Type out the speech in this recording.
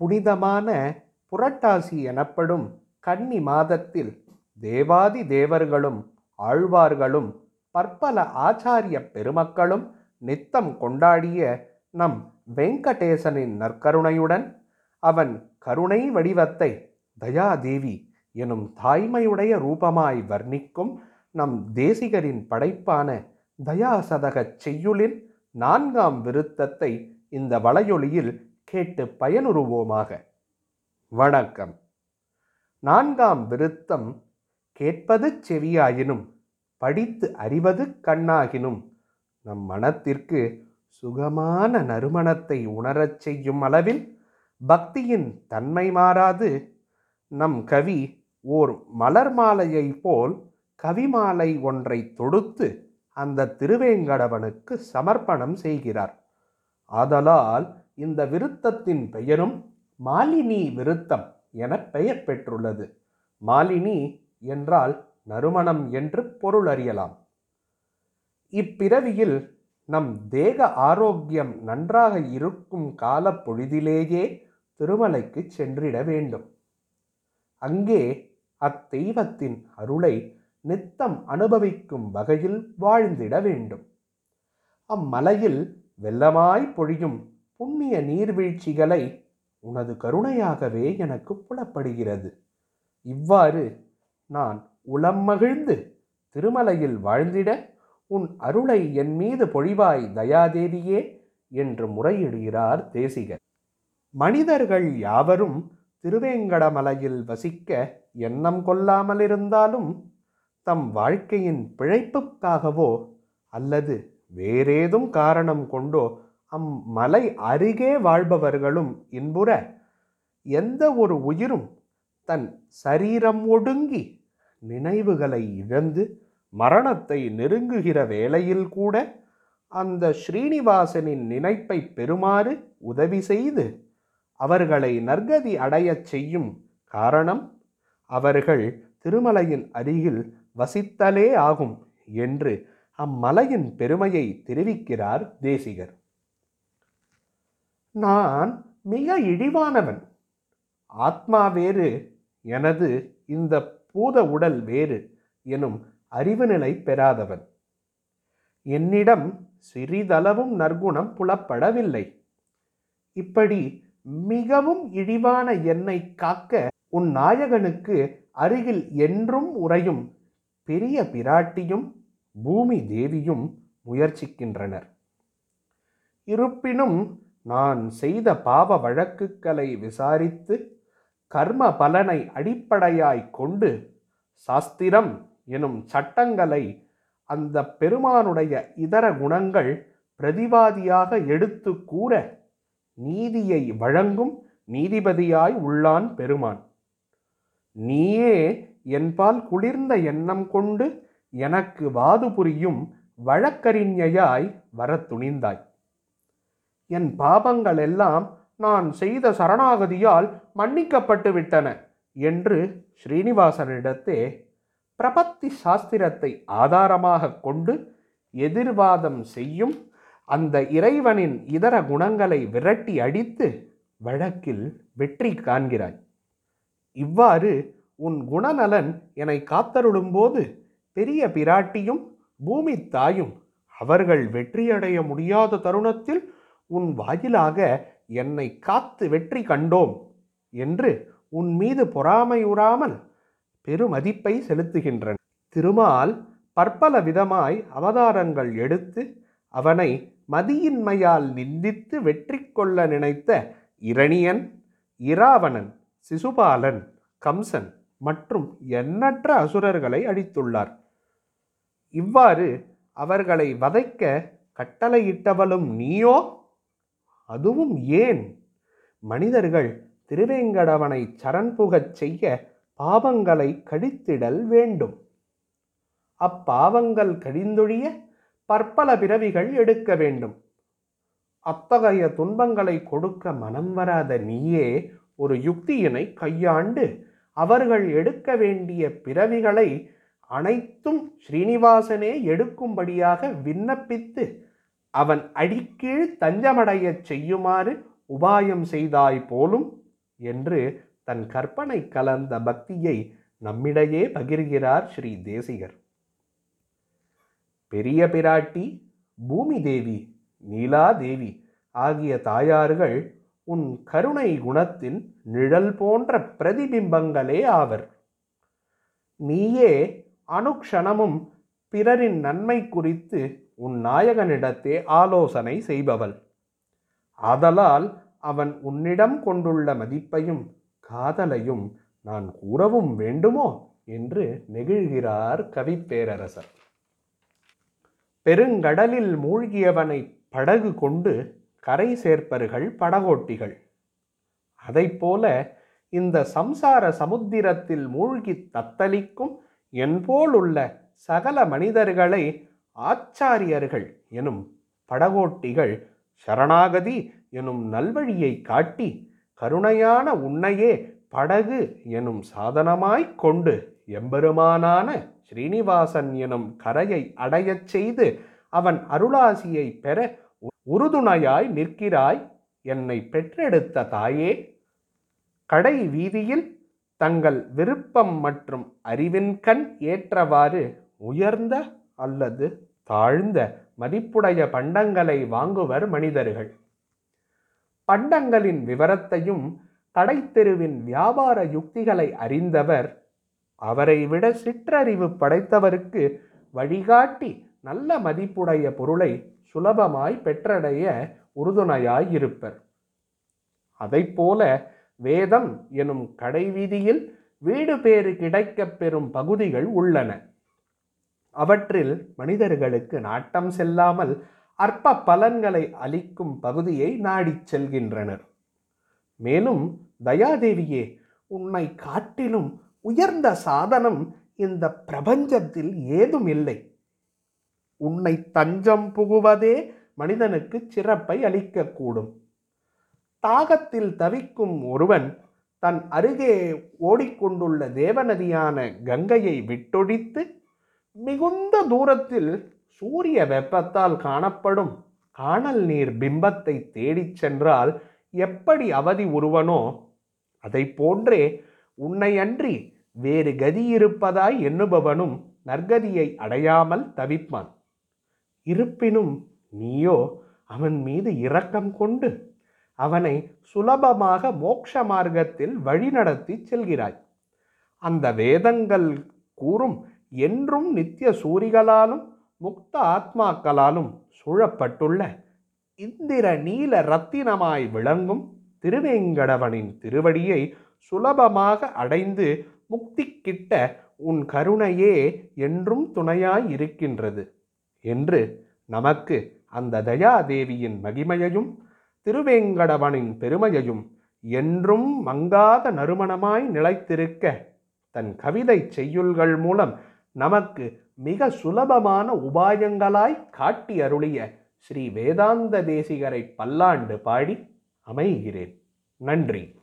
புனிதமான புரட்டாசி எனப்படும் கன்னி மாதத்தில் தேவாதி தேவர்களும் ஆழ்வார்களும் பற்பல ஆச்சாரிய பெருமக்களும் நித்தம் கொண்டாடிய நம் வெங்கடேசனின் நற்கருணையுடன் அவன் கருணை வடிவத்தை தயாதேவி எனும் தாய்மையுடைய ரூபமாய் வர்ணிக்கும் நம் தேசிகரின் படைப்பான தயாசதகச் செய்யுளின் நான்காம் விருத்தத்தை இந்த வலையொலியில் கேட்டு பயனுறுவோமாக. வணக்கம். நான்காம் விருத்தம் கேட்பது செவியாயினும் படித்து அறிவது கண்ணாகினும் நம் மனத்திற்கு சுகமான நறுமணத்தை உணரச் செய்யும் அளவில் பக்தியின் தன்மை மாறாது. நம் கவி ஓர் மலர் மாலையைப் போல் கவிமாலை ஒன்றை தொடுத்து அந்த திருவேங்கடவனுக்கு சமர்ப்பணம் செய்கிறார். ஆதலால் இந்த விருத்தத்தின் பெயரும் மாலினி விருத்தம் என பெயர் பெற்றுள்ளது. மாலினி என்றால் நறுமணம் என்று பொருள் அறியலாம். இப்பிறவியில் நம் தேக ஆரோக்கியம் நன்றாக இருக்கும் கால பொழுதிலேயே திருமலைக்கு சென்றிட வேண்டும். அங்கே அத்தெய்வத்தின் அருளை நித்தம் அனுபவிக்கும் வகையில் வாழ்ந்திட வேண்டும். அம்மலையில் வெள்ளமாய் பொழியும் புண்ணிய நீர்வீழ்ச்சிகளை உனது கருணையாகவே எனக்கு புலப்படுகிறது. இவ்வாறு நான் உளம் மகிழ்ந்து திருமலையில் வாழ்ந்திட உன் அருளை என் மீது பொழிவாய் தயாதேவியே என்று முறையிடுகிறார் தேசிகர். மனிதர்கள் யாவரும் திருவேங்கடமலையில் வசிக்க எண்ணம் கொள்ளாமல் இருந்தாலும் தம் வாழ்க்கையின் பிழைப்புக்காகவோ அல்லது வேறேதும் காரணம் கொண்டோ அம்மலை அருகே வாழ்பவர்களும் இன்புற எந்த ஒரு உயிரும் தன் சரீரம் ஒடுங்கி நினைவுகளை இழந்து மரணத்தை நெருங்குகிற வேளையில் கூட அந்த ஸ்ரீனிவாசனின் நினைப்பை பெறுமாறு உதவி செய்து அவர்களை நற்கதி அடையச் செய்யும் காரணம் அவர்கள் திருமலையின் அருகில் வசித்தலே ஆகும் என்று அம்மலையின் பெருமையை தெரிவிக்கிறார் தேசிகர். நான் மிக இழிவானவன். ஆத்மா வேறு எனது இந்த பூத உடல் வேறு எனும் அறிவு நிலை பெறாதவன். என்னிடம் சிறிதளவும் நற்குணம் புலப்படவில்லை. இப்படி மிகவும் இழிவான என்னை காக்க உன் நாயகனுக்கு அருகில் என்றும் உறையும் பெரிய பிராட்டியும் பூமி தேவியும் முயற்சிக்கின்றனர். இருப்பினும் நான் செய்த பாவ வழக்குகளை விசாரித்து கர்ம பலனை அடிப்படையாய் கொண்டு சாஸ்திரம் எனும் சட்டங்களை அந்த பெருமானுடைய இதர குணங்கள் பிரதிவாதியாக எடுத்து கூற நீதியை வழங்கும் நீதிபதியாய் உள்ளான் பெருமான். நீயே என்பால் குளிர்ந்த எண்ணம் கொண்டு எனக்கு வாது புரியும் வழக்கறிஞையாய் வரத் துணிந்தாய் என் பாபங்கள் எல்லாம் நான் செய்த சரணாகதியால் மன்னிக்கப்பட்டு விட்டன என்று ஸ்ரீனிவாசனிடத்தே பிரபத்தி சாஸ்திரத்தை ஆதாரமாக கொண்டு எதிர்வாதம் செய்யும் அந்த இறைவனின் இதர குணங்களை விரட்டி அடித்து வழக்கில் வெற்றி காண்கிறாய். இவ்வாறு உன் குணநலன் என்னை காத்தருளும்போது பெரிய பிராட்டியும் பூமி தாயும் அவர்கள் வெற்றியடைய முடியாத தருணத்தில் உன் வாயிலாக என்னை காத்து வெற்றி கண்டோம் என்று உன் மீது பொறாமையுறாமல் பெருமதிப்பை செலுத்துகின்றன. திருமால் பற்பல விதமாய் அவதாரங்கள் எடுத்து அவனை மதியின்மையால் நிந்தித்து வெற்றி கொள்ள நினைத்த இரணியன் இராவணன் சிசுபாலன் கம்சன் மற்றும் எண்ணற்ற அசுரர்களை அழித்துள்ளார். இவ்வாறு அவர்களை வதைக்க கட்டளையிட்டவளும் நீயோ? அதுவும் ஏன்? மனிதர்கள் திருவேங்கடவனை சரண் புகச் செய்ய பாவங்களை கடித்திடல் வேண்டும். அப்பாவங்கள் கழிந்தொழிய பற்பல பிறவிகள் எடுக்க வேண்டும். அத்தகைய துன்பங்களை கொடுக்க மனம் வராத நீயே ஒரு யுக்தியினை கையாண்டு அவர்கள் எடுக்க வேண்டிய பிறவிகளை அனைத்தும் ஸ்ரீனிவாசனே எடுக்கும்படியாக விண்ணப்பித்து அவன் அடிக்கீழ் தஞ்சமடையச் செய்யுமாறு உபாயம் செய்தாய் போலும் என்று தன் கற்பனை கலந்த பக்தியை நம்மிடையே பகிர்கிறார் ஸ்ரீ தேசிகர். பெரிய பிராட்டி பூமி தேவி நீலா தேவி ஆகிய தாயார்கள் உன் கருணை குணத்தின் நிழல் போன்ற பிரதிபிம்பங்களே ஆவர். நீயே அனுக்ஷணமும் பிறரின் நன்மை குறித்து உன் நாயகனிடத்தே ஆலோசனை செய்பவள். ஆதலால் அவன் உன்னிடம் கொண்டுள்ள மதிப்பையும் காதலையும் நான் கூறவும் வேண்டுமோ? என்று நெகிழ்கிறார் கவிப்பேரரசர் பெருங்கடலில் மூழ்கியவனை படகு கொண்டு கரை சேர்ப்பர்கள் படகோட்டிகள். அதைப்போல இந்த சம்சார சமுத்திரத்தில் மூழ்கி தத்தளிக்கும் என்போல் உள்ள சகல மனிதர்களை ஆச்சாரியர்கள் எனும் படகோட்டிகள் சரணாகதி எனும் நல்வழியை காட்டி கருணையான உன்னையே படகு எனும் சாதனமாய்க் கொண்டு எம்பெருமானான ஸ்ரீனிவாசன் எனும் கரையை அடையச் செய்து அவன் அருளாசியை பெற உறுதுணையாய் நிற்கிறாய் என்னை பெற்றெடுத்த தாயே. கடை வீதியில் தங்கள் விருப்பம் மற்றும் அறிவின் கண் ஏற்றவாறு உயர்ந்த அல்லது தாழ்ந்த மதிப்புடைய பண்டங்களை வாங்குவர் மனிதர்கள். பண்டங்களின் விவரத்தையும் கடைத்தெருவின் வியாபார யுக்திகளை அறிந்தவர் அவரை விட சிற்றறிவு படைத்தவருக்கு வழிகாட்டி நல்ல மதிப்புடைய பொருளை சுலபமாய் பெற்றடைய உறுதுணையாய் இருப்பர் அதைப்போல வேதம் எனும் கடைவீதியில் வீடு பேறு கிடைக்கப் பெறும் பகுதிகள் உள்ளன. அவற்றில் மனிதர்களுக்கு நாட்டம் செல்லாமல் அற்ப பலன்களை அளிக்கும் பகுதியை நாடிச் செல்கின்றனர். மேலும் தயாதேவியே உன்னை காட்டிலும் உயர்ந்த சாதனம் இந்த பிரபஞ்சத்தில் ஏதும் இல்லை. உன்னை தஞ்சம் புகுவதே மனிதனுக்கு சிறப்பை அளிக்கக்கூடும். தாகத்தில் தவிக்கும் ஒருவன் தன் அருகே ஓடிக்கொண்டுள்ள தேவநதியான கங்கையை விட்டொழித்து மிகுந்த தூரத்தில் சூரிய வெப்பத்தால் காணப்படும் காணல் நீர் பிம்பத்தை தேடிச் சென்றால் எப்படி அவதி உருவனோ அதை போன்றே உன்னை அன்றி வேறு கதி இருப்பதாய் எண்ணுபவனும் நற்கதியை அடையாமல் தவிப்பான். இருப்பினும் நீயோ அவன் மீது இரக்கம் கொண்டு அவனை சுலபமாக மோட்ச மார்க்கத்தில் வழிநடத்தி செல்கிறாய். அந்த வேதங்கள் கூறும் என்றும் நித்திய சூரிகளாலும் முக்த ஆத்மாக்களாலும் சூழப்பட்டுள்ள இந்திர நீல ரத்தினமாய் விளங்கும் திருவேங்கடவனின் திருவடியை சுலபமாக அடைந்து முக்தி கிட்ட உன் கருணையே என்றும் துணையாய் இருக்கின்றது என்று நமக்கு அந்த தயாதேவியின் மகிமையையும் திருவேங்கடவனின் பெருமையையும் என்றும் மங்காத நறுமணமாய் நிலைத்திருக்க தன் கவிதை செய்யுள்கள் மூலம் நமக்கு மிக சுலபமான உபாயங்களாய் காட்டி அருளிய ஸ்ரீ வேதாந்த தேசிகரை பல்லாண்டு பாடி அமைகிறேன். நன்றி.